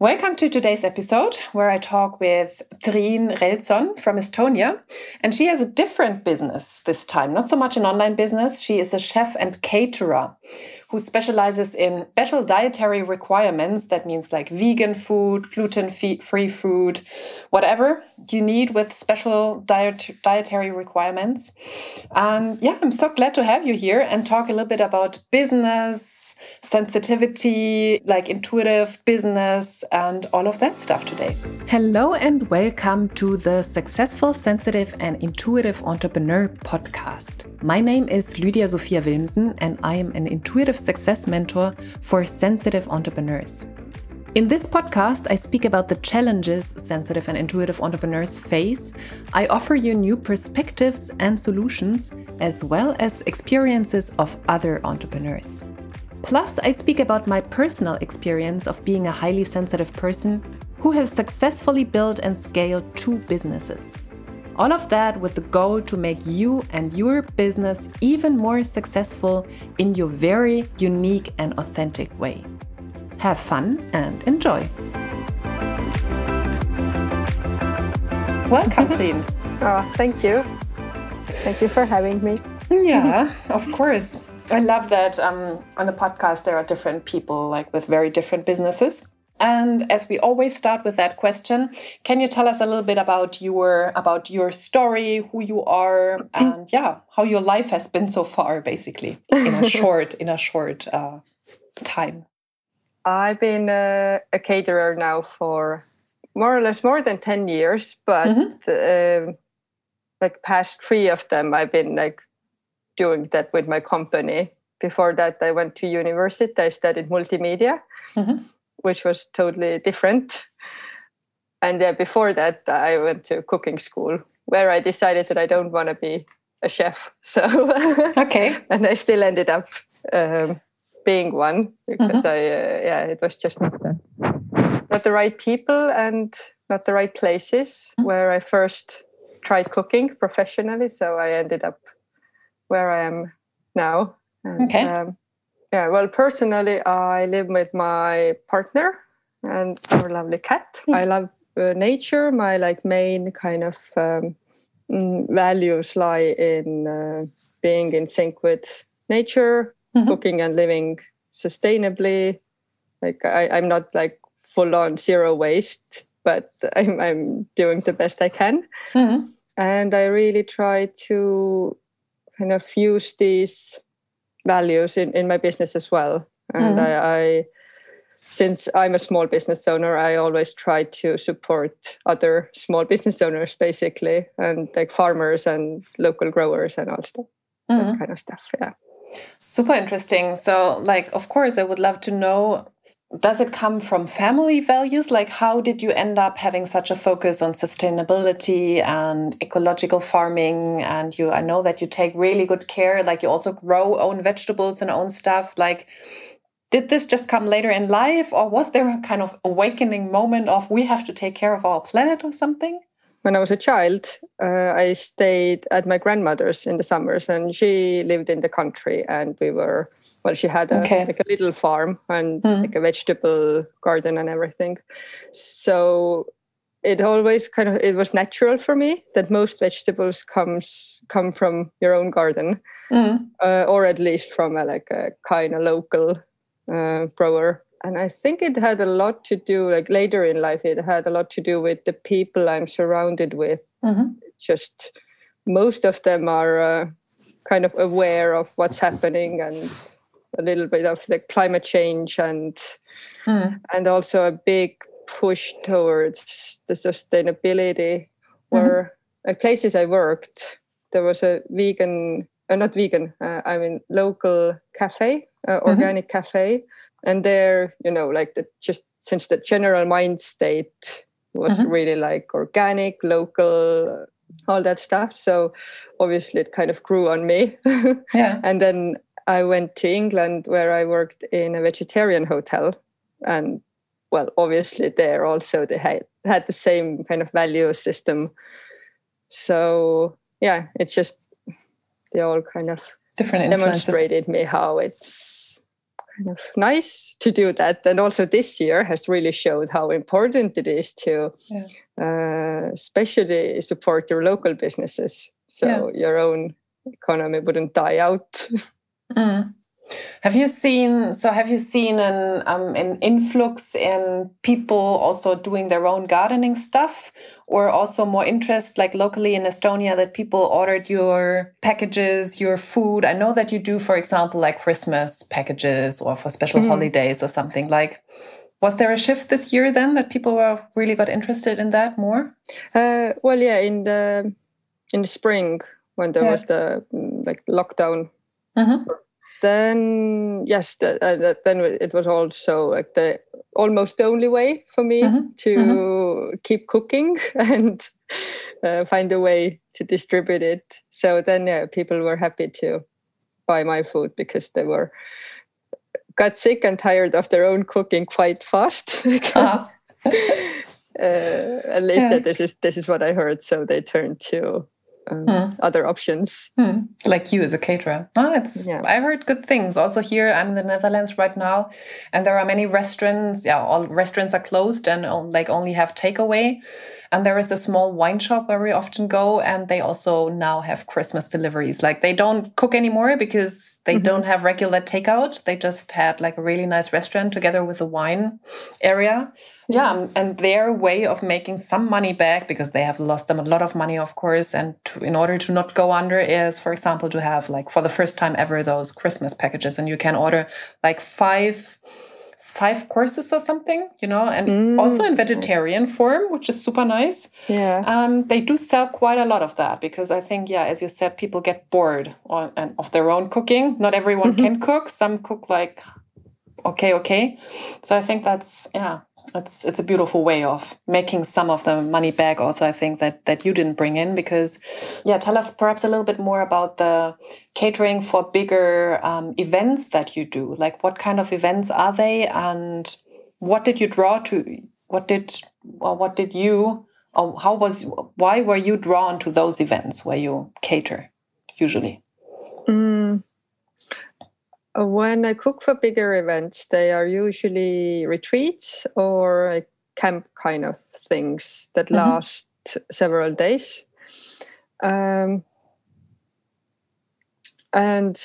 Welcome to today's episode where I talk with Triin Reltson from Estonia. And she has a different business this time, not so much an online business. She is a chef and caterer who specializes in special dietary requirements. That means like vegan food, gluten free food, whatever you need with special diet dietary requirements. And yeah, I'm so glad to have you here and talk a little bit about business sensitivity, like intuitive business, and all of that stuff today. Hello, and welcome to the Successful, Sensitive, and Intuitive Entrepreneur podcast. My name is Lydia Sophia Wilmsen, and I am an intuitive success mentor for sensitive entrepreneurs. In this podcast, I speak about the challenges sensitive and intuitive entrepreneurs face. I offer you new perspectives and solutions, as well as experiences of other entrepreneurs. Plus, I speak about my personal experience of being a highly sensitive person who has successfully built and scaled two businesses. All of that with the goal to make you and your business even more successful in your very unique and authentic way. Have fun and enjoy. Welcome, Triin. Oh, ah, thank you. Thank you for having me. yeah, of course. I love that um, on the podcast there are different people like with very different businesses. And as we always start with that question, can you tell us a little bit about your about your story, who you are, and yeah, how your life has been so far, basically in a short in a short uh, time. I've been a, a, caterer now for more or less more than ten years, but mm -hmm. uh, like past three of them, I've been like doing that with my company. Before that, I went to university. I studied multimedia, mm-hmm. which was totally different. And uh, before that, I went to cooking school where I decided that I don't want to be a chef. So okay, and I still ended up um, being one because mm-hmm. I uh, yeah it was just not the, not the right people and not the right places mm-hmm. where I first tried cooking professionally. So I ended up where I am now. And, okay. Um, yeah. Well, personally, I live with my partner and our lovely cat. I love uh, nature. My like main kind of um, mm, values lie in uh, being in sync with nature, mm-hmm. cooking and living sustainably. Like I, I'm not like full on zero waste, but I'm, I'm doing the best I can. Mm-hmm. And I really try to kind of use these values in, in my business as well. And mm-hmm. I, I, since I'm a small business owner, I always try to support other small business owners, basically, and like farmers and local growers and all stuff, mm-hmm. that kind of stuff. Yeah. Super interesting. So, like, of course, I would love to know does it come from family values? Like how did you end up having such a focus on sustainability and ecological farming? And you i know that you take really good care like you also grow own vegetables and own stuff. Like did this just come later in life or was there a kind of awakening moment of we have to take care of our planet or something? When i was a child uh, i stayed at my grandmother's in the summers and she lived in the country and we were well she had a, okay. like a little farm and mm. like a vegetable garden and everything so it always kind of it was natural for me that most vegetables comes come from your own garden mm. uh, or at least from a, like a kind of local uh, grower and i think it had a lot to do like later in life it had a lot to do with the people i'm surrounded with mm-hmm. just most of them are uh, kind of aware of what's happening and a little bit of the climate change and mm. and also a big push towards the sustainability where mm-hmm. places i worked there was a vegan uh, not vegan uh, i mean local cafe uh, mm-hmm. organic cafe and there you know like the just since the general mind state was mm-hmm. really like organic local all that stuff so obviously it kind of grew on me yeah and then I went to England where I worked in a vegetarian hotel. And well, obviously, there also they had, had the same kind of value system. So, yeah, it's just they all kind of different demonstrated me how it's kind of nice to do that. And also this year has really showed how important it is to yeah. uh, especially support your local businesses. So yeah. your own economy wouldn't die out. Mm. Have you seen? So have you seen an um, an influx in people also doing their own gardening stuff, or also more interest, like locally in Estonia, that people ordered your packages, your food? I know that you do, for example, like Christmas packages or for special mm. holidays or something. Like, was there a shift this year then that people were really got interested in that more? Uh, well, yeah, in the in the spring when there yeah. was the like lockdown. -hmm then yes, uh, then it was also like the almost the only way for me mm-hmm. to mm-hmm. keep cooking and uh, find a way to distribute it. So then yeah, people were happy to buy my food because they were got sick and tired of their own cooking quite fast. uh-huh. uh, at least yeah. that this is this is what I heard. So they turned to um, hmm. other options. Hmm. Like you as a caterer. Oh, it's yeah. I heard good things. Also here, I'm in the Netherlands right now, and there are many restaurants. Yeah, all restaurants are closed and like only have takeaway. And there is a small wine shop where we often go, and they also now have Christmas deliveries. Like they don't cook anymore because they mm -hmm. don't have regular takeout. They just had like a really nice restaurant together with a wine area. Yeah, and their way of making some money back because they have lost them a lot of money, of course, and to, in order to not go under is, for example, to have like for the first time ever those Christmas packages, and you can order like five five courses or something, you know, and mm. also in vegetarian form, which is super nice. Yeah. Um, they do sell quite a lot of that because I think, yeah, as you said, people get bored on, and of their own cooking. Not everyone mm-hmm. can cook. Some cook like okay, okay. So I think that's yeah, it's it's a beautiful way of making some of the money back also i think that that you didn't bring in because yeah tell us perhaps a little bit more about the catering for bigger um, events that you do like what kind of events are they and what did you draw to what did or what did you or how was why were you drawn to those events where you cater usually mm. When I cook for bigger events, they are usually retreats or camp kind of things that mm-hmm. last several days. Um, and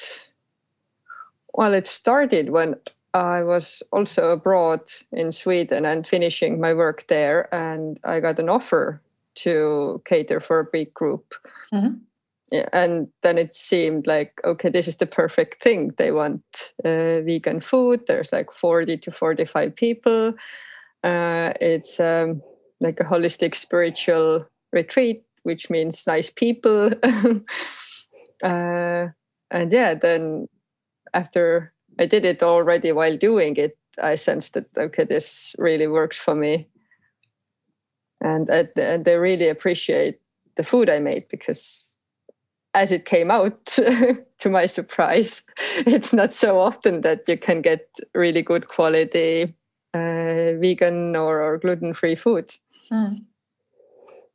well, it started when I was also abroad in Sweden and finishing my work there, and I got an offer to cater for a big group. Mm-hmm and then it seemed like okay this is the perfect thing. They want uh, vegan food. There's like 40 to 45 people. Uh, it's um, like a holistic spiritual retreat which means nice people. Uh, and yeah then after i did it already while doing it i sensed that okay this really works for me. And, and they really appreciate the food i made because as it came out, to my surprise, it's not so often that you can get really good quality uh, vegan or, or gluten free food. Mm.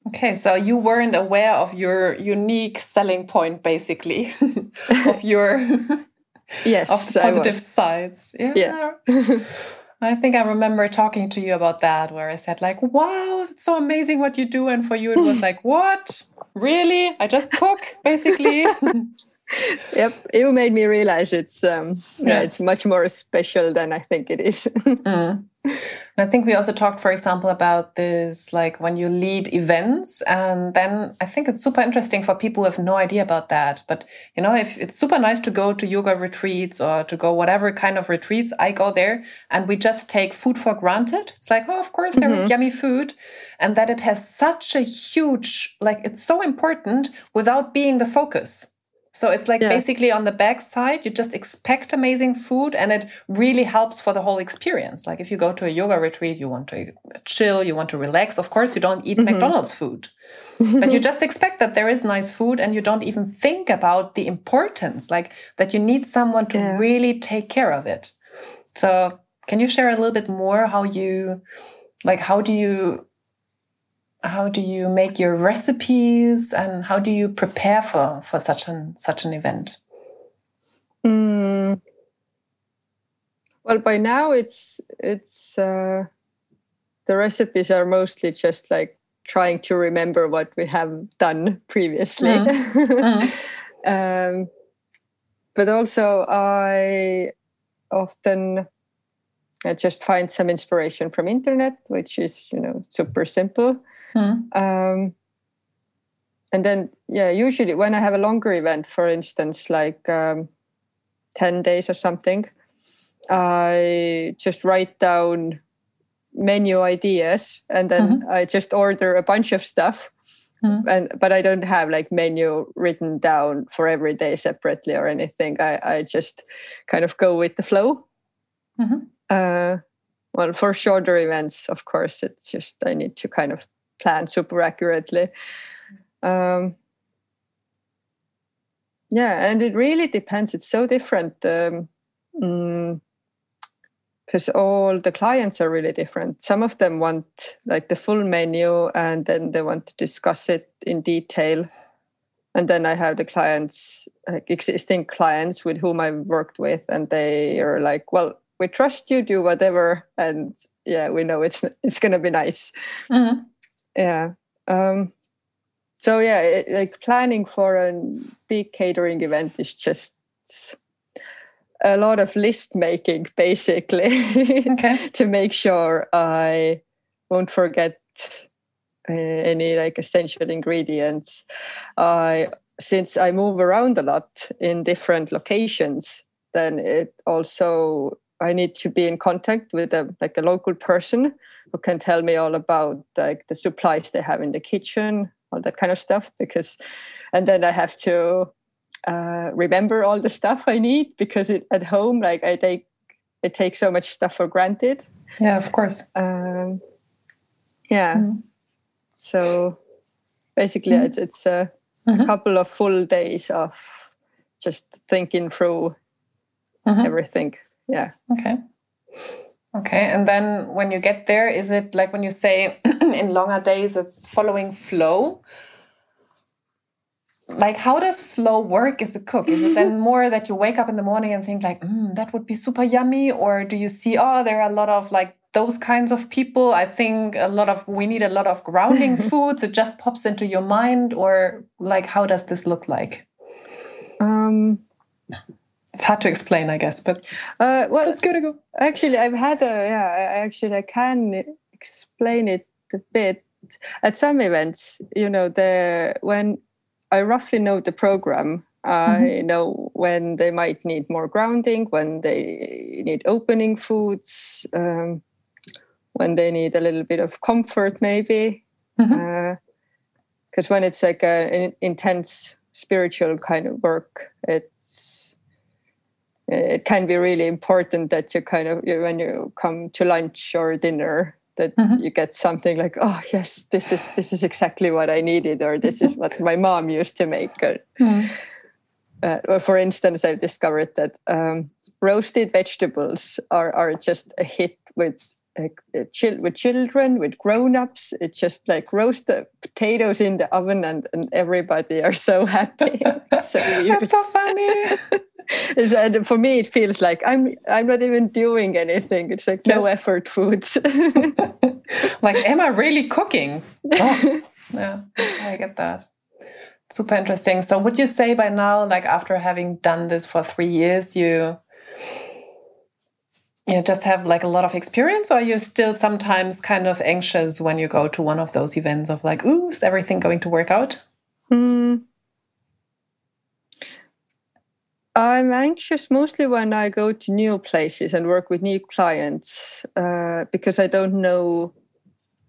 Okay, so you weren't aware of your unique selling point, basically, of your yes, of positive sides. Yeah. yeah. I think I remember talking to you about that, where I said like, "Wow, it's so amazing what you do," and for you it was like, "What? Really? I just cook, basically." yep, you made me realize it's um, yeah. yeah. it's much more special than I think it is. mm. And I think we also talked, for example, about this, like when you lead events. And then I think it's super interesting for people who have no idea about that. But, you know, if it's super nice to go to yoga retreats or to go whatever kind of retreats, I go there and we just take food for granted. It's like, oh, of course, there is mm -hmm. yummy food. And that it has such a huge, like, it's so important without being the focus. So it's like yeah. basically on the back side, you just expect amazing food and it really helps for the whole experience. Like if you go to a yoga retreat, you want to chill, you want to relax. Of course, you don't eat mm-hmm. McDonald's food, but you just expect that there is nice food and you don't even think about the importance, like that you need someone to yeah. really take care of it. So can you share a little bit more how you, like, how do you how do you make your recipes and how do you prepare for for such an such an event mm. Well, by now it's it's uh, the recipes are mostly just like trying to remember what we have done previously. Mm. mm. um, but also, I often I just find some inspiration from internet, which is you know super simple. Mm. Um, and then yeah, usually when I have a longer event, for instance, like um, ten days or something, I just write down menu ideas and then mm-hmm. I just order a bunch of stuff. Mm-hmm. And but I don't have like menu written down for every day separately or anything. I, I just kind of go with the flow. Mm-hmm. Uh, well, for shorter events, of course, it's just I need to kind of plan super accurately. Um, yeah, and it really depends. It's so different. Um, mm, because all the clients are really different. Some of them want like the full menu and then they want to discuss it in detail. And then I have the clients, like existing clients with whom I've worked with, and they are like, well, we trust you, do whatever. And yeah, we know it's it's gonna be nice. Mm-hmm. Yeah. Um, so yeah, it, like planning for a big catering event is just a lot of list making basically okay. to make sure I won't forget uh, any like essential ingredients. I since I move around a lot in different locations, then it also I need to be in contact with a like a local person who can tell me all about like the supplies they have in the kitchen, all that kind of stuff. Because, and then I have to uh, remember all the stuff I need because it, at home, like I take, I take so much stuff for granted. Yeah, of course. Um, yeah. Mm. So basically, mm. it's it's a, mm-hmm. a, couple of full days of just thinking through mm-hmm. everything. Yeah. Okay. Okay, and then when you get there, is it like when you say in longer days, it's following flow? like how does flow work as a cook? Is it then more that you wake up in the morning and think like mm, that would be super yummy or do you see oh there are a lot of like those kinds of people. I think a lot of we need a lot of grounding foods it just pops into your mind or like how does this look like? Um it's hard to explain i guess but uh well it's good to go actually i've had a yeah i actually i can explain it a bit at some events you know the when I roughly know the program. I mm-hmm. know when they might need more grounding, when they need opening foods, um, when they need a little bit of comfort, maybe. Because mm-hmm. uh, when it's like an intense spiritual kind of work, it's it can be really important that you kind of when you come to lunch or dinner that mm-hmm. you get something like oh yes this is this is exactly what i needed or this is what my mom used to make or, mm. uh, for instance i've discovered that um, roasted vegetables are, are just a hit with uh, with children with grown-ups it's just like roast the potatoes in the oven and, and everybody are so happy. So that's so funny. And for me it feels like i'm i'm not even doing anything. It's like no effort foods like am i really cooking? Oh, yeah i get that. Super interesting. So would you say by now like after having done this for three years you you just have like a lot of experience or you're you still sometimes kind of anxious when you go to one of those events of like ooh is everything going to work out mm. I'm anxious mostly when I go to new places and work with new clients uh, because I don't know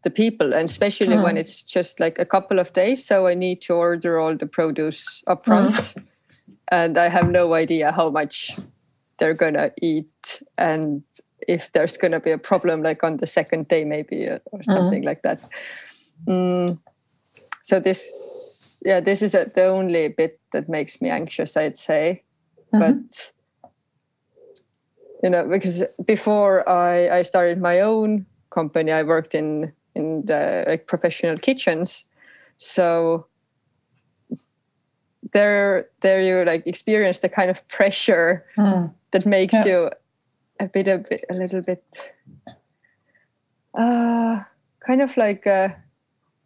the people, and especially mm. when it's just like a couple of days. So I need to order all the produce upfront, mm. and I have no idea how much they're gonna eat and if there's gonna be a problem like on the second day maybe uh, or hmm. something mm. like that. Mm. So this, yeah, this is the only bit that makes me anxious. I'd say mm-hmm. but you know because before i i started my own company i worked in in the like professional kitchens so there there you like experience the kind of pressure mm. that makes yeah. you a bit a bit a little bit uh kind of like uh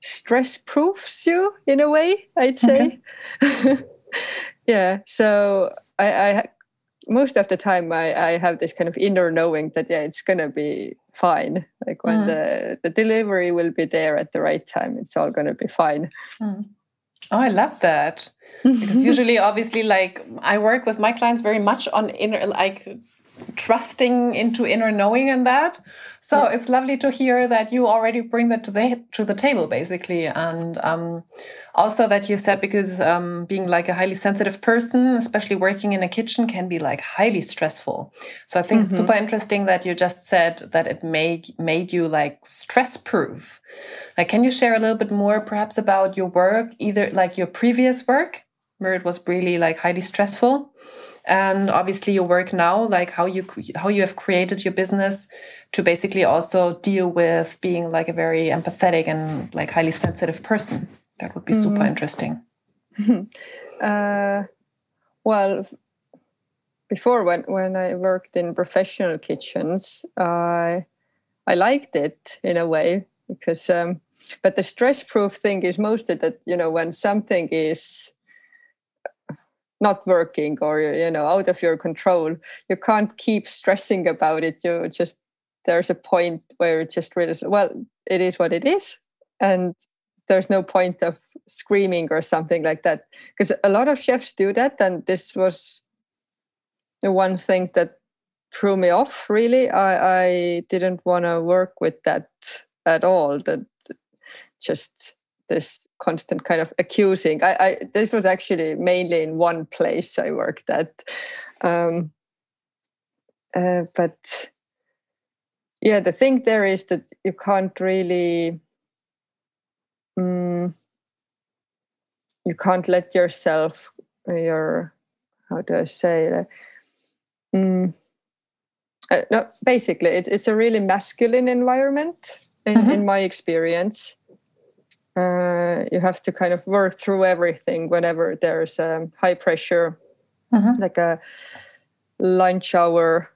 stress proofs you in a way i'd say okay. yeah so I, I most of the time I, I have this kind of inner knowing that yeah it's gonna be fine like when mm. the the delivery will be there at the right time it's all gonna be fine mm. Oh i love that. Because usually obviously like i work with my clients very much on inner like trusting into inner knowing and that so yeah. it's lovely to hear that you already bring that to the to the table basically and um, also that you said because um, being like a highly sensitive person especially working in a kitchen can be like highly stressful so i think mm -hmm. it's mm-hmm. super interesting that you just said that it made made you like stress proof like can you share a little bit more perhaps about your work either like your previous work where it was really like highly stressful and obviously your work now like how you how you have created your business to basically also deal with being like a very empathetic and like highly sensitive person that would be super mm. interesting uh, well before when when i worked in professional kitchens i i liked it in a way because um, but the stress proof thing is mostly that you know when something is not working or you know out of your control. You can't keep stressing about it. You just there's a point where it just really well it is what it is. And there's no point of screaming or something like that. Because a lot of chefs do that. And this was the one thing that threw me off really. I i didn't want to work with that at all. That just this constant kind of accusing. I, I this was actually mainly in one place I worked at, um, uh, but yeah, the thing there is that you can't really. Um, you can't let yourself your how do I say um, uh, no, basically it's it's a really masculine environment in, mm-hmm. in my experience uh, you have to kind of work through everything whenever there's a high pressure, mm-hmm. like a lunch hour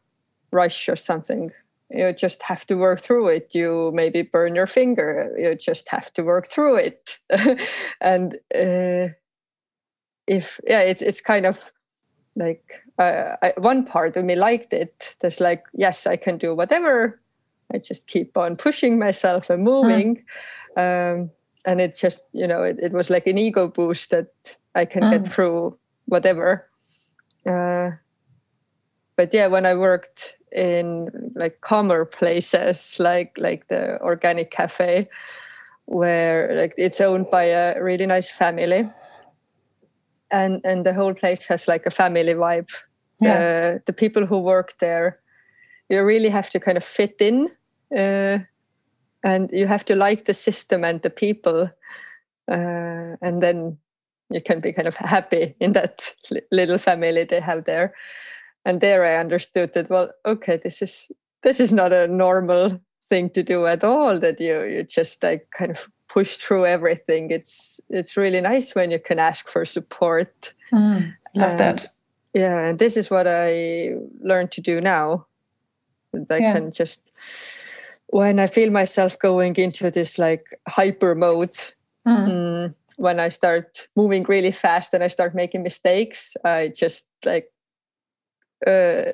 rush or something. You just have to work through it. You maybe burn your finger. You just have to work through it. and uh, if yeah, it's it's kind of like uh, I, one part of me liked it. There's like yes, I can do whatever. I just keep on pushing myself and moving. Mm. Um, and it just you know it, it was like an ego boost that i can mm. get through whatever uh, but yeah when i worked in like calmer places like like the organic cafe where like it's owned by a really nice family and and the whole place has like a family vibe yeah. uh, the people who work there you really have to kind of fit in uh, and you have to like the system and the people uh, and then you can be kind of happy in that little family they have there. And there i understood that well okay this is this is not a normal thing to do at all that you you just like kind of push through everything. It's it's really nice when you can ask for support. Mm, love and, that. yeah and this is what i learned to do now. I yeah. can just when I feel myself going into this like hyper mode, mm. Mm, when I start moving really fast and I start making mistakes, I just like uh,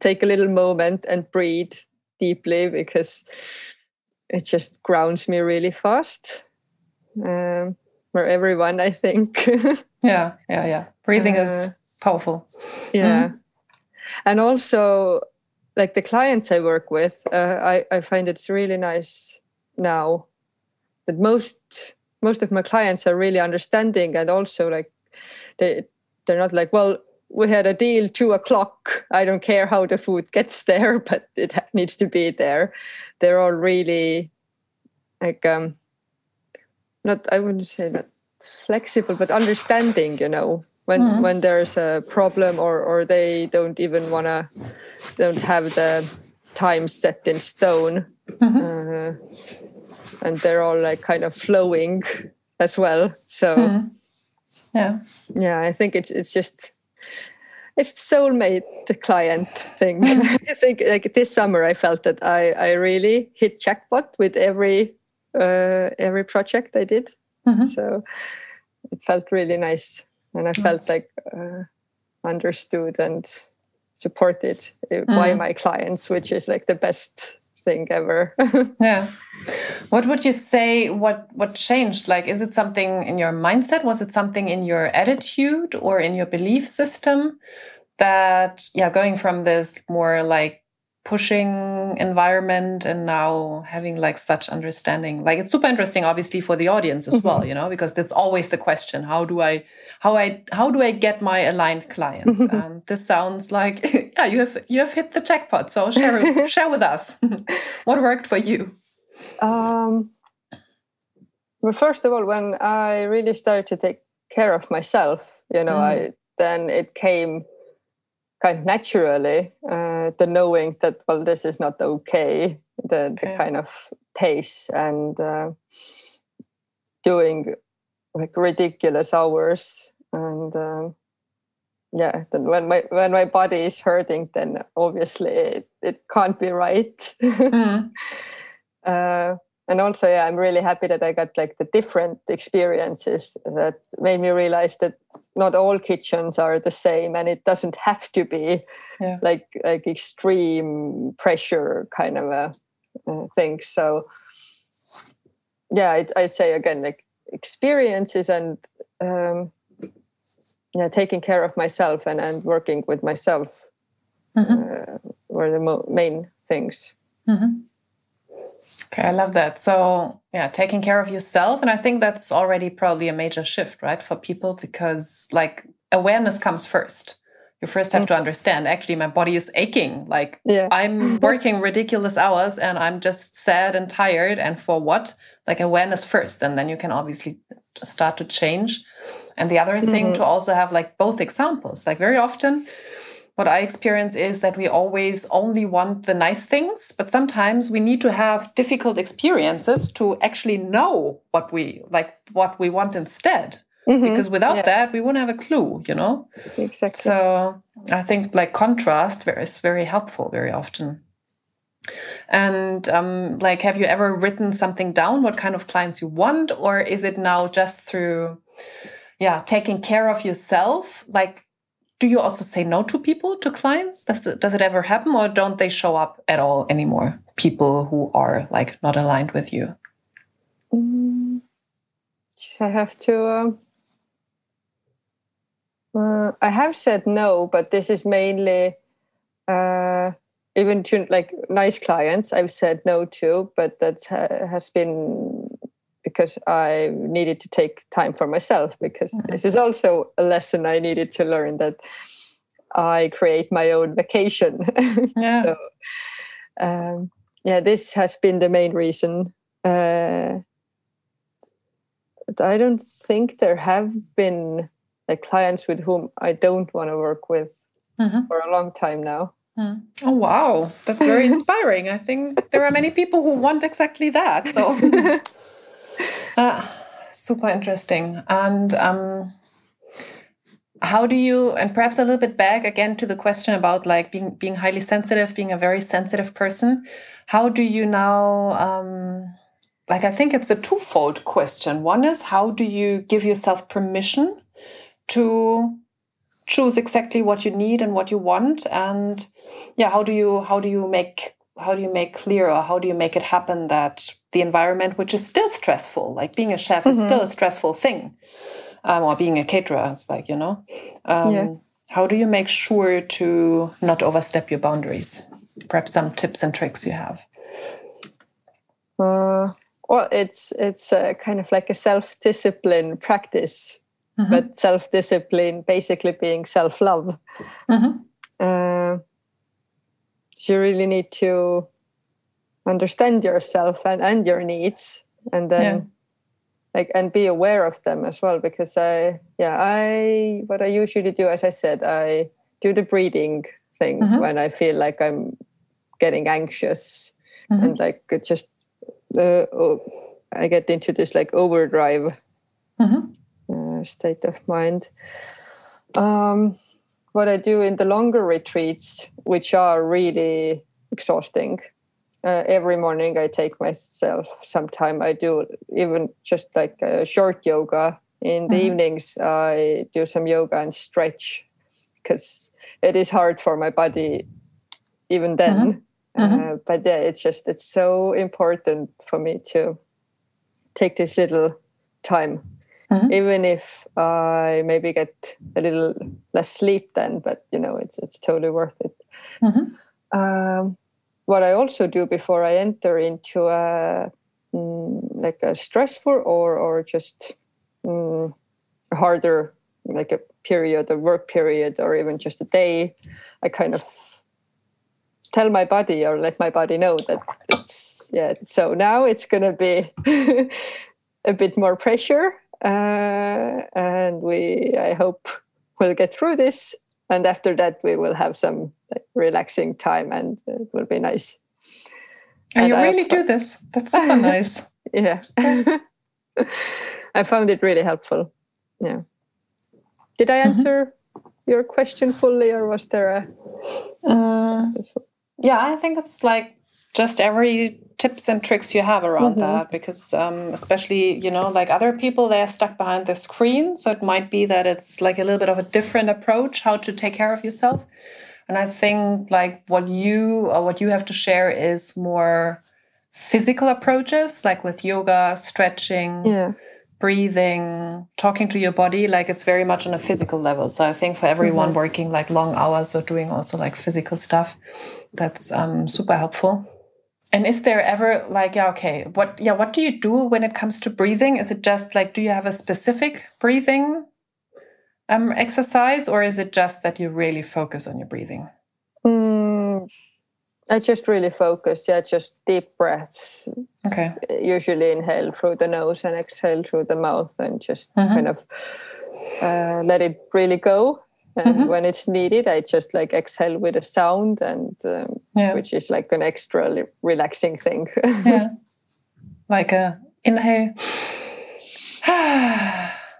take a little moment and breathe deeply because it just grounds me really fast. Um, for everyone, I think. yeah, yeah, yeah. Breathing uh, is powerful. Yeah. Mm. And also, like the clients I work with, uh, I, I find it's really nice now that most most of my clients are really understanding and also like they they're not like well we had a deal two o'clock i don't care how the food gets there but it needs to be there. They're all really like um not i wouldn't say that flexible but understanding you know when mm-hmm. when there's a problem or or they don't even want to don't have the time set in stone mm-hmm. uh, and they're all like kind of flowing as well so mm-hmm. yeah yeah i think it's it's just it's soulmate client thing. I think like this summer I felt that I I really hit jackpot with every uh, every project I did. Mm-hmm. So it felt really nice, and I felt like uh, understood and supported mm. by my clients, which is like the best thing ever. yeah. What would you say? What what changed? Like, is it something in your mindset? Was it something in your attitude or in your belief system that yeah, going from this more like pushing environment and now having like such understanding like it's super interesting obviously for the audience as mm -hmm. well you know because that's always the question how do i how i how do i get my aligned clients mm -hmm. and this sounds like yeah you have you have hit the jackpot so share share with us what worked for you um well first of all when i really started to take care of myself you know mm. i then it came kind of naturally uh, the knowing that well this is not okay the, okay. the kind of pace and uh, doing like ridiculous hours and um, yeah then when my when my body is hurting then obviously it, it can't be right mm. uh, and also yeah i'm really happy that i got like the different experiences that made me realize that not all kitchens are the same and it doesn't have to be yeah. like like extreme pressure kind of a, a thing so yeah it, i say again like experiences and um, yeah taking care of myself and and working with myself mm-hmm. uh, were the mo- main things mm-hmm. Okay, I love that. So, yeah, taking care of yourself. And I think that's already probably a major shift, right, for people because like awareness comes first. You first have to mm-hmm. understand actually, my body is aching. Like, yeah. I'm working ridiculous hours and I'm just sad and tired. And for what? Like, awareness first. And then you can obviously start to change. And the other thing mm -hmm. to also have like both examples. Like, very often, what I experience is that we always only want the nice things, but sometimes we need to have difficult experiences to actually know what we like, what we want instead. Mm-hmm. Because without yeah. that, we wouldn't have a clue, you know? Exactly. So I think like contrast is very helpful very often. And um, like, have you ever written something down, what kind of clients you want? Or is it now just through, yeah, taking care of yourself? Like, do you also say no to people to clients? Does it, does it ever happen or don't they show up at all anymore? People who are like not aligned with you? Mm, i have to um, uh, i have said no but this is mainly uh, even to like nice clients i've said no to but that has been because I needed to take time for myself because mm-hmm. this is also a lesson I needed to learn that I create my own vacation. Yeah. so um, yeah, this has been the main reason. Uh, I don't think there have been like clients with whom I don't want to work with mm-hmm. for a long time now. Mm. Oh wow, that's very inspiring. I think there are many people who want exactly that. So uh, super interesting. And um, how do you, and perhaps a little bit back again to the question about like being being highly sensitive, being a very sensitive person. How do you now? Um, like I think it's a twofold question. One is how do you give yourself permission to choose exactly what you need and what you want, and yeah, how do you how do you make how do you make clear or how do you make it happen that the environment, which is still stressful, like being a chef mm -hmm. is still a mm-hmm. stressful thing, um, or being a caterer, it's like, you know, um, yeah. how do you make sure to not overstep your boundaries? Perhaps some tips and tricks you have. Uh, well, it's it's a kind of like a self discipline practice, mm -hmm. but self discipline basically being self love. Mm -hmm. uh, you really need to understand yourself and, and your needs and then yeah. like and be aware of them as well because i yeah i what i usually do as i said i do the breathing thing mm-hmm. when i feel like i'm getting anxious mm-hmm. and like just uh, oh, i get into this like overdrive mm-hmm. uh, state of mind um what I do in the longer retreats, which are really exhausting. Uh, every morning I take myself some time. I do even just like a short yoga. In the mm-hmm. evenings, I do some yoga and stretch because it is hard for my body even then. Mm-hmm. mm-hmm. Uh, but yeah, it's just it's so important for me to take this little time mm-hmm. even if I maybe get a little less sleep then, but you know, it's it's totally worth it. Mm-hmm. Um, what I also do before I enter into a mm, like a stressful or or just mm, harder like a period, a work period, or even just a day, I kind of tell my body or let my body know that it's yeah. So now it's gonna be a bit more pressure uh, and we I hope we'll get through this. And after that, we will have some like, relaxing time, and it will be nice. And, and you really do this. That's super nice. yeah, I found it really helpful. Yeah. Did I mm-hmm. answer mm-hmm. your question fully, or was there a? Uh, yeah, I think it's like just every tips and tricks you have around mm-hmm. that because um, especially you know like other people they're stuck behind the screen so it might be that it's like a little bit of a different approach how to take care of yourself and i think like what you or what you have to share is more physical approaches like with yoga stretching yeah. breathing talking to your body like it's very much on a physical level so i think for everyone mm-hmm. working like long hours or doing also like physical stuff that's um, super helpful and is there ever like, yeah, okay, what, yeah, what do you do when it comes to breathing? Is it just like, do you have a specific breathing um, exercise, or is it just that you really focus on your breathing? Mm, I just really focus. Yeah, just deep breaths. Okay. Usually inhale through the nose and exhale through the mouth, and just mm -hmm. kind of uh, let it really go and mm-hmm. when it's needed i just like exhale with a sound and um, yeah. which is like an extra relaxing thing yeah like a inhale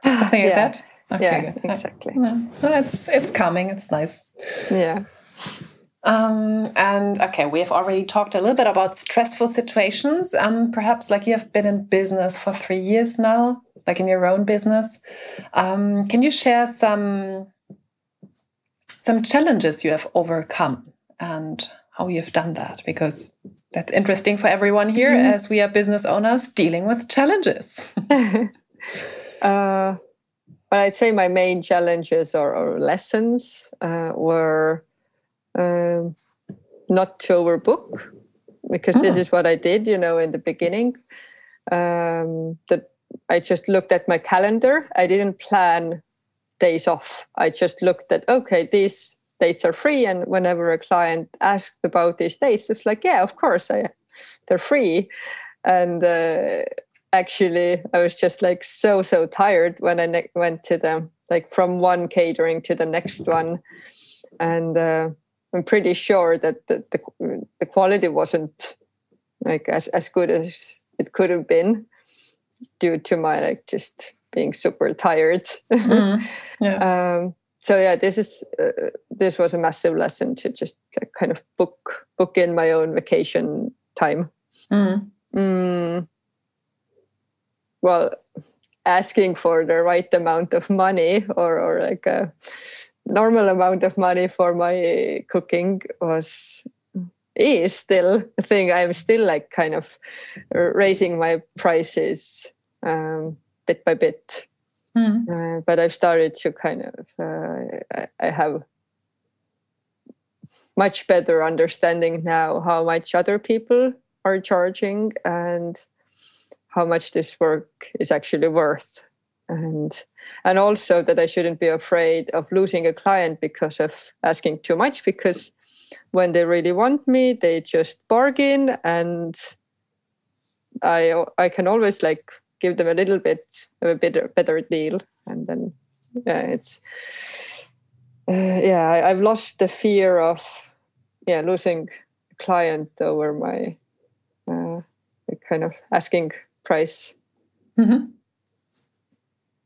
something like yeah. that okay, yeah good. exactly no, no, it's it's calming it's nice yeah um, and okay, we have already talked a little bit about stressful situations. Um, perhaps like you have been in business for three years now, like in your own business. Um, can you share some some challenges you have overcome and how you've done that because that's interesting for everyone here mm -hmm. as we are business owners dealing with challenges. uh, but I'd say my main challenges or, or lessons uh, were um, not to overbook because this is what I did, you know, in the beginning. Um, that I just looked at my calendar. I didn't plan days off. I just looked at, okay, these dates are free. And whenever a client asked about these dates, it's like, yeah, of course, I, they're free. And uh, actually, I was just like so, so tired when I ne- went to them, like from one catering to the next one. And uh, I'm pretty sure that the, the, the quality wasn't like as, as good as it could have been due to my like just being super tired. Mm, yeah. um, so yeah, this is uh, this was a massive lesson to just kind of book book in my own vacation time. Mm. Mm. Well, asking for the right amount of money or or like a normal amount of money for my cooking was is still a thing. I'm still like kind of raising my prices. Um, bit by bit. Mm. Uh, but I've started to kind of, uh, I, I, have much better understanding now how much other people are charging and how much this work is actually worth. And and also that I shouldn't be afraid of losing a client because of asking too much because when they really want me they just bargain and I I can always like give them a little bit of a better better deal and then yeah it's uh, yeah I, have lost the fear of yeah losing a client over my uh, kind of asking price mm-hmm.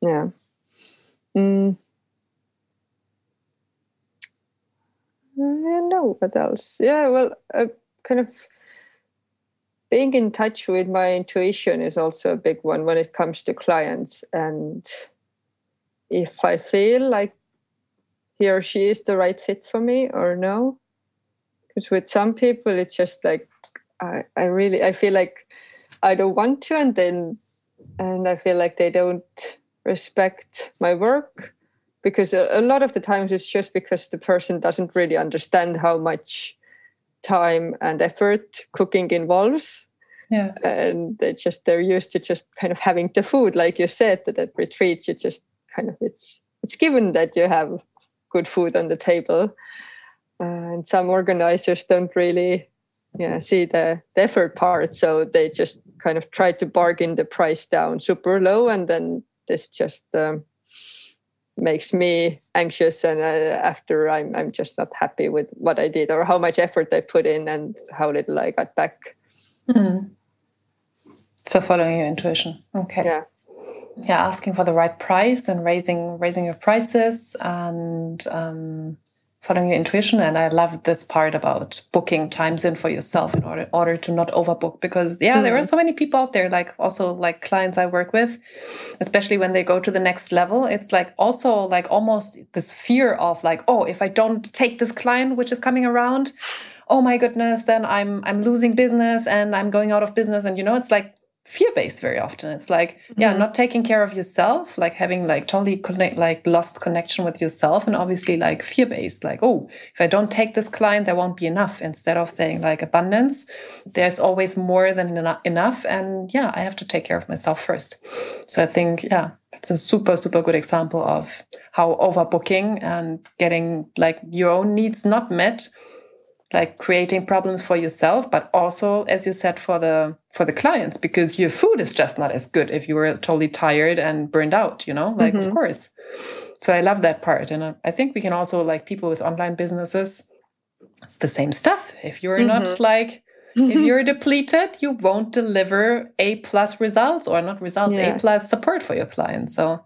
yeah mm. don't know what else. Yeah, well, uh, kind of being in touch with my intuition is also a big one when it comes to clients. And if I feel like he or she is the right fit for me or no, because with some people it's just like I, I really I feel like I don't want to, and then and I feel like they don't respect my work because a, a lot of the times it's just because the person doesn't really understand how much time and effort cooking involves. Yeah. And they just they're used to just kind of having the food like you said that at retreats you just kind of it's it's given that you have good food on the table. Uh, and some organizers don't really yeah see the, the effort part. So they just kind of try to bargain the price down super low and then this just um, makes me anxious and uh, after I'm, I'm just not happy with what i did or how much effort i put in and how little i got back. Mm. so following your intuition. Okay. Yeah. Yeah asking for the right price and raising raising your prices and um, following your intuition and i love this part about booking times in for yourself in order, order to not overbook because yeah mm. there are mm-hmm. so many people out there like also like clients i work with especially when they go to the next level it's like also like almost this fear of like oh if i don't take this client which is coming around oh my goodness then i'm i'm losing business and i'm going out of business and you know it's like fear based very often. It's like yeah mm-hmm. not taking care of yourself like having like totally connect like lost connection with yourself and obviously like fear based like oh if i don't take this client there won't be enough. Instead of saying like abundance there's always more than enough and yeah i have to take care of myself first. So i think yeah it's a super super good example of how overbooking and getting like your own needs not met like creating problems for yourself but also as you said for the for the clients because your food is just not as good if you were totally tired and burned out you know like mm-hmm. of course so i love that part and i think we can also like people with online businesses it's the same stuff if you're mm-hmm. not like if you're depleted you won't deliver a plus results or not results yeah. a plus support for your clients so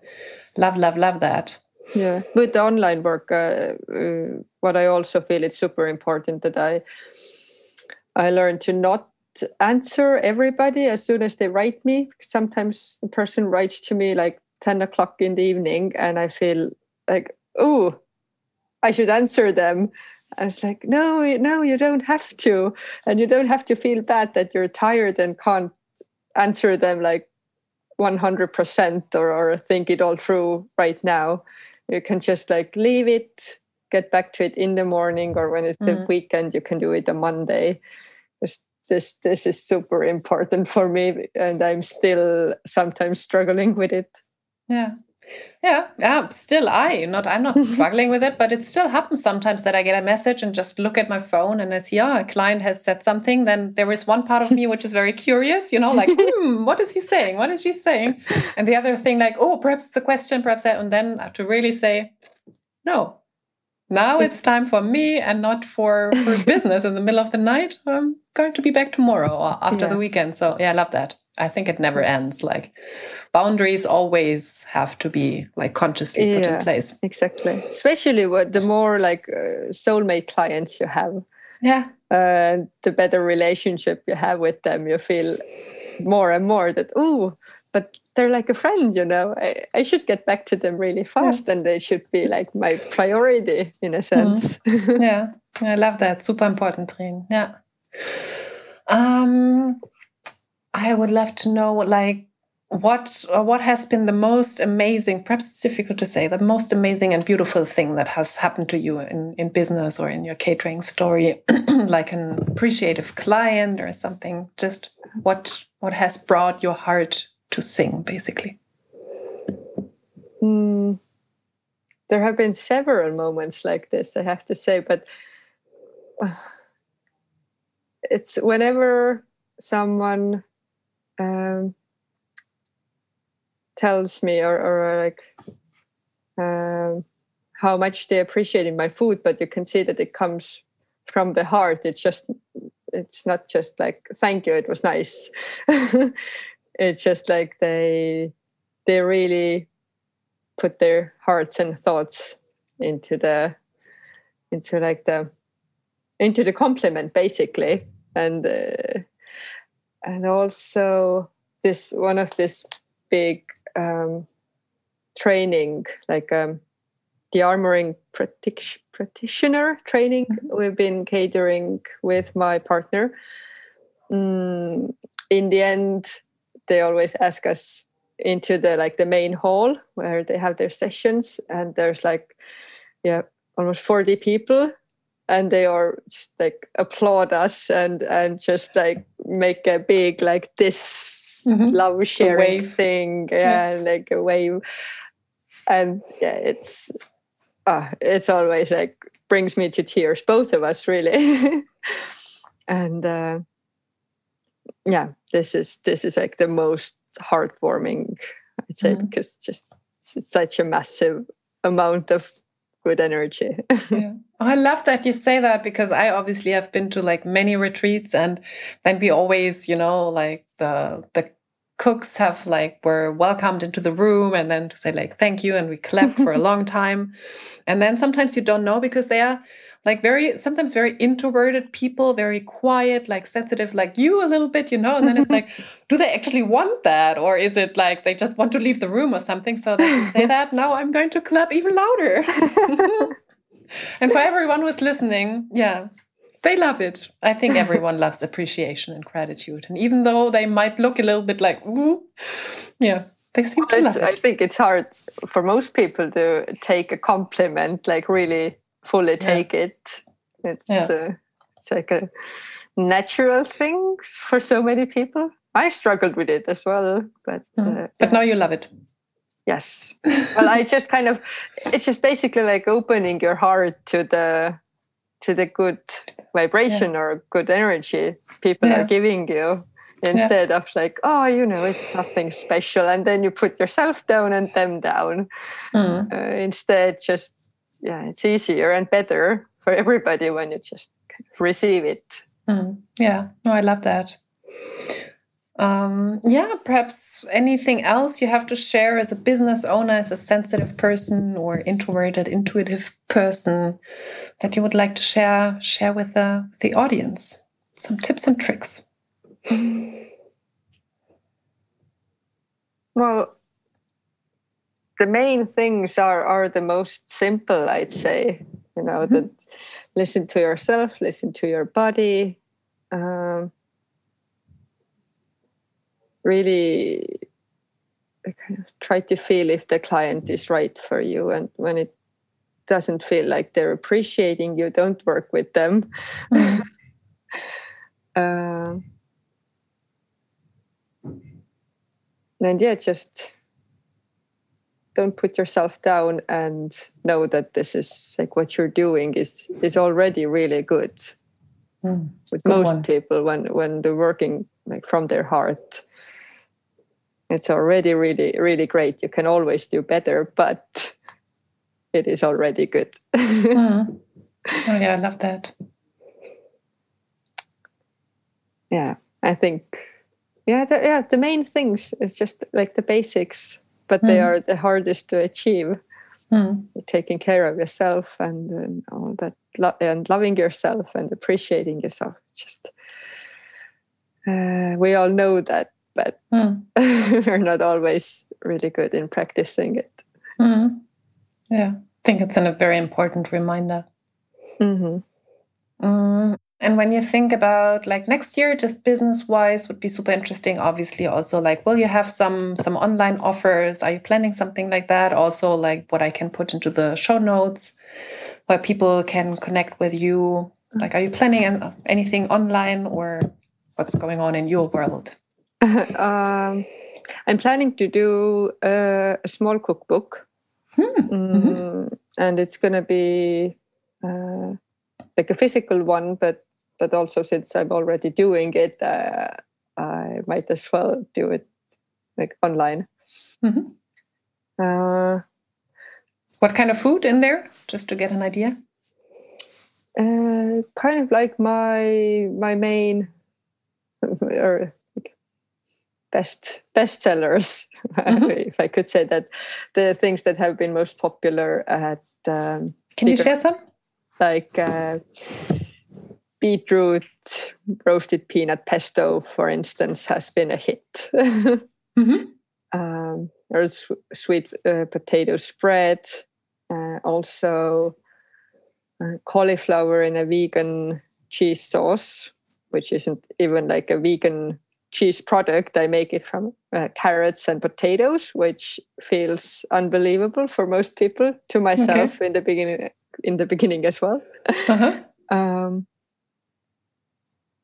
love love love that yeah with the online work uh, uh, what i also feel it's super important that i i learn to not answer everybody as soon as they write me. Sometimes a person writes to me like 10 o'clock in the evening and i feel like oh i should answer them. I was like, no, no, you don't have to. And you don't have to feel bad that you're tired and can't answer them like 100% or, or think it all through right now. You can just like leave it get back to it in the morning or when it's mm. the weekend you can do it on monday. This, this this is super important for me and i'm still sometimes struggling with it. Yeah. Yeah yeah still i not i'm not struggling with it but it still happens sometimes that i get a message and just look at my phone and i see yeah a client has said something then there is one part of me which is very curious you know like hmm, what is he saying? What is she saying? And the other thing like oh perhaps it's a question perhaps that and then i have to really say no now it's time for me and not for, for business in the middle of the night i'm going to be back tomorrow or after yeah. the weekend so yeah i love that I think it never ends. Like boundaries always have to be like consciously put in place. Exactly. Especially what the more like uh, soulmate clients you have. Yeah. Uh, the better relationship you have with them, you feel more and more that oh, but they're like a friend, you know. I, I should get back to them really fast, yeah. and they should be like my priority in a mm-hmm. sense. Mm. yeah, I love that. Super important, Trine. Yeah. Um, I would love to know, like, what uh, what has been the most amazing perhaps it's difficult to say the most amazing and beautiful thing that has happened to you in, in business or in your catering story like an appreciative client or something just what what has brought your heart to sing basically. Mm, there have been several moments like this i have to say but it's whenever someone um, tells me or, or like um, how much they appreciate my food but you can see that it comes from the heart it's just it's not just like thank you it was nice it's just like they they really put their hearts and thoughts into the into like the into the compliment basically and uh, and also this one of this big um, training like um, the armoring practitioner training mm-hmm. we've been catering with my partner mm, in the end they always ask us into the like the main hall where they have their sessions and there's like yeah almost 40 people and they are just like applaud us and and just like make a big like this mm-hmm. love sharing thing. Yeah, yeah, like a wave. And yeah it's uh, it's always like brings me to tears both of us really. And uh, yeah this is this is like the most heartwarming i'd say mm-hmm. because just such a massive amount of good energy. yeah. I love that you say that because I obviously have been to like many retreats and then we always, you know, like the the cooks have like were welcomed into the room and then to say like thank you and we clap for a long time. And then sometimes you don't know because they are like very sometimes very introverted people, very quiet, like sensitive, like you a little bit, you know. And then it's like, do they actually want that, or is it like they just want to leave the room or something? So they can say that. Now I'm going to clap even louder. and for everyone who's listening, yeah, they love it. I think everyone loves appreciation and gratitude. And even though they might look a little bit like, ooh, yeah, they seem to love it. I think it's hard for most people to take a compliment like really fully take it. It's yeah. uh, it's like a natural thing for so many people. I struggled with it as well, but mm. uh, but now you love it. Yes. well, I just kind of it's just basically like opening your heart to the to the good vibration yeah. or good energy people are giving you instead of like oh you know it's nothing special and then you put yourself down and them down mm. uh, instead just yeah, it's easier and better for everybody when you just receive it. Mm. Yeah, no, I love that. Um, yeah, perhaps anything else you have to share as a business owner, as a sensitive person or introverted, intuitive person that you would like to share share with the the audience. Some tips and tricks. Well, the main things are are the most simple i'd say you know mm-hmm. that listen to yourself listen to your body um, really kind of try to feel if the client is right for you and when it doesn't feel like they're appreciating you don't work with them mm-hmm. uh, and yeah just don't put yourself down and know that this is like what you're doing is is already really good. Mm, with good most one. people when when they're working like from their heart it's already really really great. You can always do better but it is already good. Mm. oh yeah i love that. Yeah i think yeah the, yeah the main things is just like the basics but they mm. are the hardest to achieve. Mm. Taking care of yourself and, and all that, and loving yourself and appreciating yourself. Just uh, we all know that, but mm. we're not always really good in practicing it. Mm. Yeah, I think it's a very important reminder. Mm-hmm. Mm. And when you think about like next year, just business wise would be super interesting. Obviously, also like, will you have some some online offers? Are you planning something like that? Also, like what I can put into the show notes, where people can connect with you. Like, are you planning anything online or what's going on in your world? um, I'm planning to do a, a small cookbook, hmm. mm, mm-hmm. and it's going to be uh, like a physical one, but but also since I'm already doing it, uh, I might as well do it like online. Mm-hmm. Uh, what kind of food in there, just to get an idea? Uh, kind of like my my main or best best sellers, mm-hmm. if I could say that, the things that have been most popular at. Um, Can you share some? Like uh, beetroot roasted peanut pesto, for instance, has been a hit. mm-hmm. um, there's sweet uh, potato spread, uh, also uh, cauliflower in a vegan cheese sauce, which isn't even like a vegan cheese product. I make it from uh, carrots and potatoes, which feels unbelievable for most people. To myself okay. in the beginning, in the beginning as well. Uh-huh. um,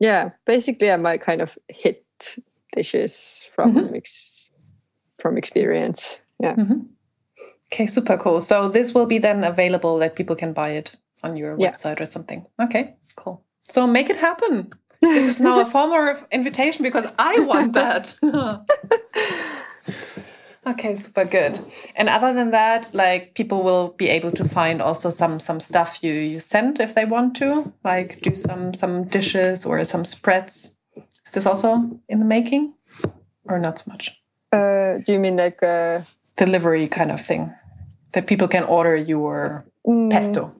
yeah, basically, I might kind of hit dishes from mm-hmm. ex- from experience. Yeah. Mm-hmm. Okay, super cool. So this will be then available that people can buy it on your yeah. website or something. Okay, cool. So make it happen. This is now a formal invitation because I want that. okay, super good. And other than that, like people will be able to find also some some stuff you you send if they want to, like do some some dishes or some spreads. Is this also in the making, or not so much? Uh, do you mean like a delivery kind of thing that people can order your mm. pesto?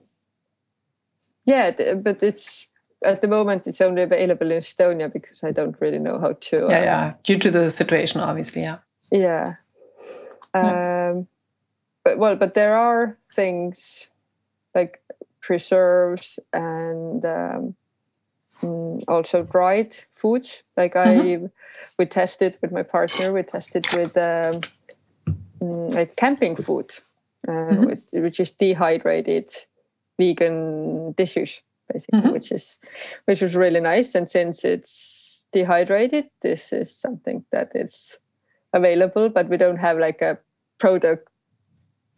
Yeah, but it's at the moment it's only available in Estonia because I don't really know how to. Yeah, uh, yeah. Due to the situation, obviously, yeah. Yeah. Yeah. Um, but well, but there are things like preserves and um, mm, also dried foods. Like mm-hmm. I, we tested with my partner. We tested with um, mm, like camping food, uh, mm-hmm. which, which is dehydrated vegan dishes basically, mm-hmm. which is which was really nice. And since it's dehydrated, this is something that is available, but we don't have like a product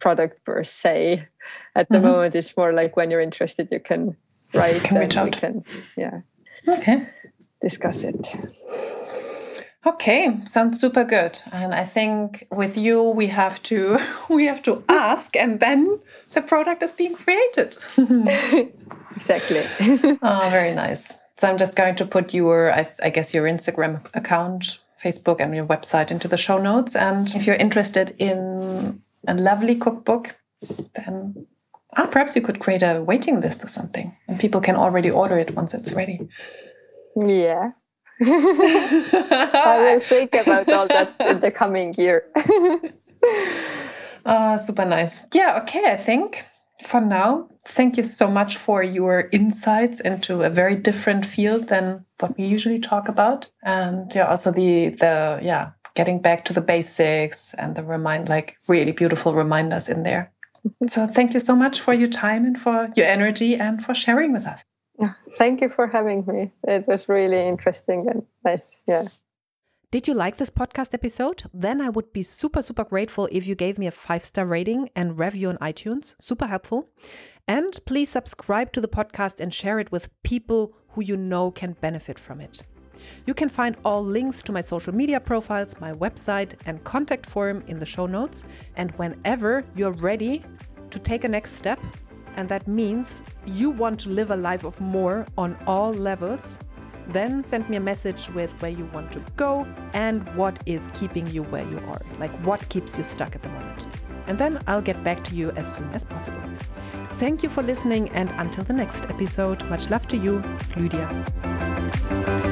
product per se. At the mm-hmm. moment, it's more like when you're interested, you can write can and we can yeah okay discuss it. Okay, sounds super good. And I think with you we have to we have to ask and then the product is being created. exactly. oh, very nice. So I'm just going to put your I, I guess your Instagram account, Facebook and your website into the show notes and if you're interested in a lovely cookbook then ah, perhaps you could create a waiting list or something and people can already order it once it's ready. Yeah, I will think about all that in the coming year. uh, super nice. Yeah, okay, I think for now, thank you so much for your insights into a very different field than what we usually talk about. And yeah, also the the yeah, getting back to the basics and the remind like really beautiful reminders in there. So thank you so much for your time and for your energy and for sharing with us. Thank you for having me. It was really interesting and nice. Yeah. Did you like this podcast episode? Then I would be super, super grateful if you gave me a five star rating and review on iTunes. Super helpful. And please subscribe to the podcast and share it with people who you know can benefit from it. You can find all links to my social media profiles, my website, and contact form in the show notes. And whenever you're ready to take a next step, and that means you want to live a life of more on all levels, then send me a message with where you want to go and what is keeping you where you are, like what keeps you stuck at the moment. And then I'll get back to you as soon as possible. Thank you for listening, and until the next episode, much love to you, Lydia.